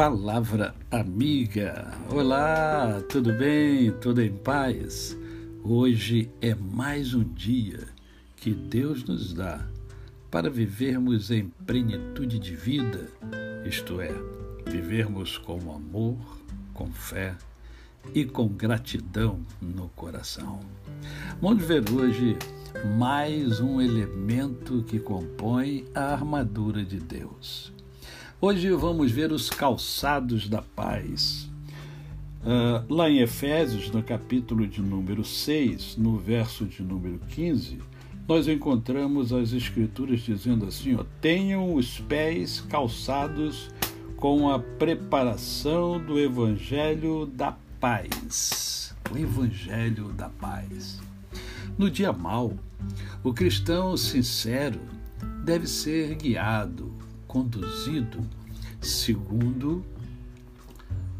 Palavra Amiga. Olá, tudo bem? Tudo em paz? Hoje é mais um dia que Deus nos dá para vivermos em plenitude de vida, isto é, vivermos com amor, com fé e com gratidão no coração. Vamos ver hoje mais um elemento que compõe a armadura de Deus. Hoje vamos ver os calçados da paz. Uh, lá em Efésios, no capítulo de número 6, no verso de número 15, nós encontramos as escrituras dizendo assim: ó, tenham os pés calçados com a preparação do evangelho da paz. O evangelho da paz. No dia mau, o cristão sincero deve ser guiado, conduzido segundo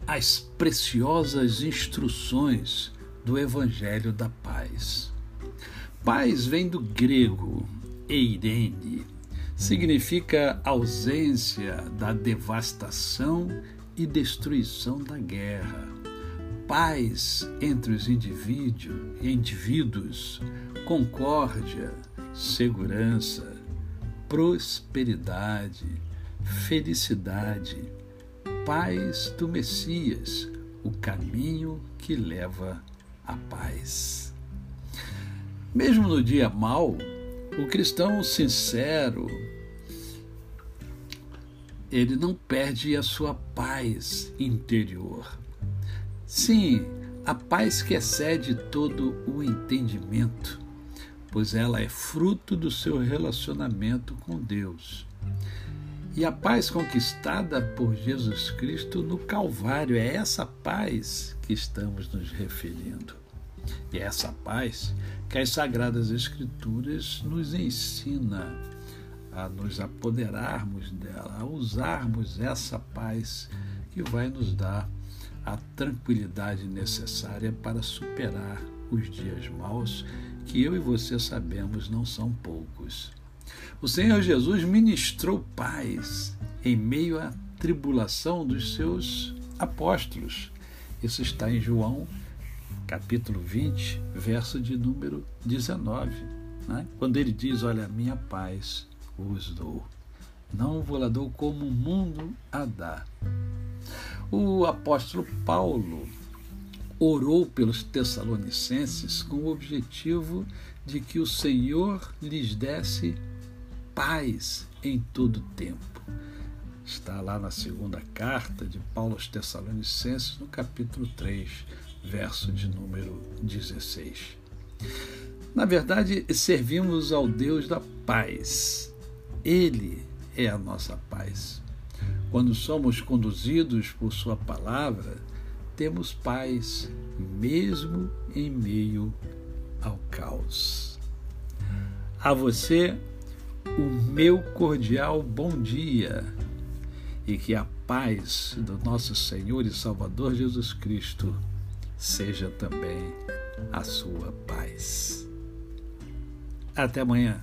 as preciosas instruções do Evangelho da Paz. Paz vem do grego eirene, significa ausência da devastação e destruição da guerra. Paz entre os indivíduos, concórdia, segurança, prosperidade, felicidade, paz do Messias, o caminho que leva à paz. Mesmo no dia mau, o cristão sincero, ele não perde a sua paz interior. Sim, a paz que excede todo o entendimento pois ela é fruto do seu relacionamento com Deus. E a paz conquistada por Jesus Cristo no Calvário é essa paz que estamos nos referindo. E é essa paz que as Sagradas Escrituras nos ensina a nos apoderarmos dela, a usarmos essa paz que vai nos dar a tranquilidade necessária para superar os dias maus que eu e você sabemos não são poucos. O Senhor Jesus ministrou paz em meio à tribulação dos seus apóstolos. Isso está em João, capítulo 20, verso de número 19. Né? Quando ele diz: Olha, minha paz vos dou. Não vou lá dou como o mundo a dá. O apóstolo Paulo orou pelos Tessalonicenses com o objetivo de que o Senhor lhes desse paz em todo tempo. Está lá na segunda carta de Paulo aos Tessalonicenses, no capítulo 3, verso de número 16. Na verdade, servimos ao Deus da paz. Ele é a nossa paz. Quando somos conduzidos por Sua palavra, temos paz, mesmo em meio ao caos. A você, o meu cordial bom dia e que a paz do nosso Senhor e Salvador Jesus Cristo seja também a sua paz. Até amanhã.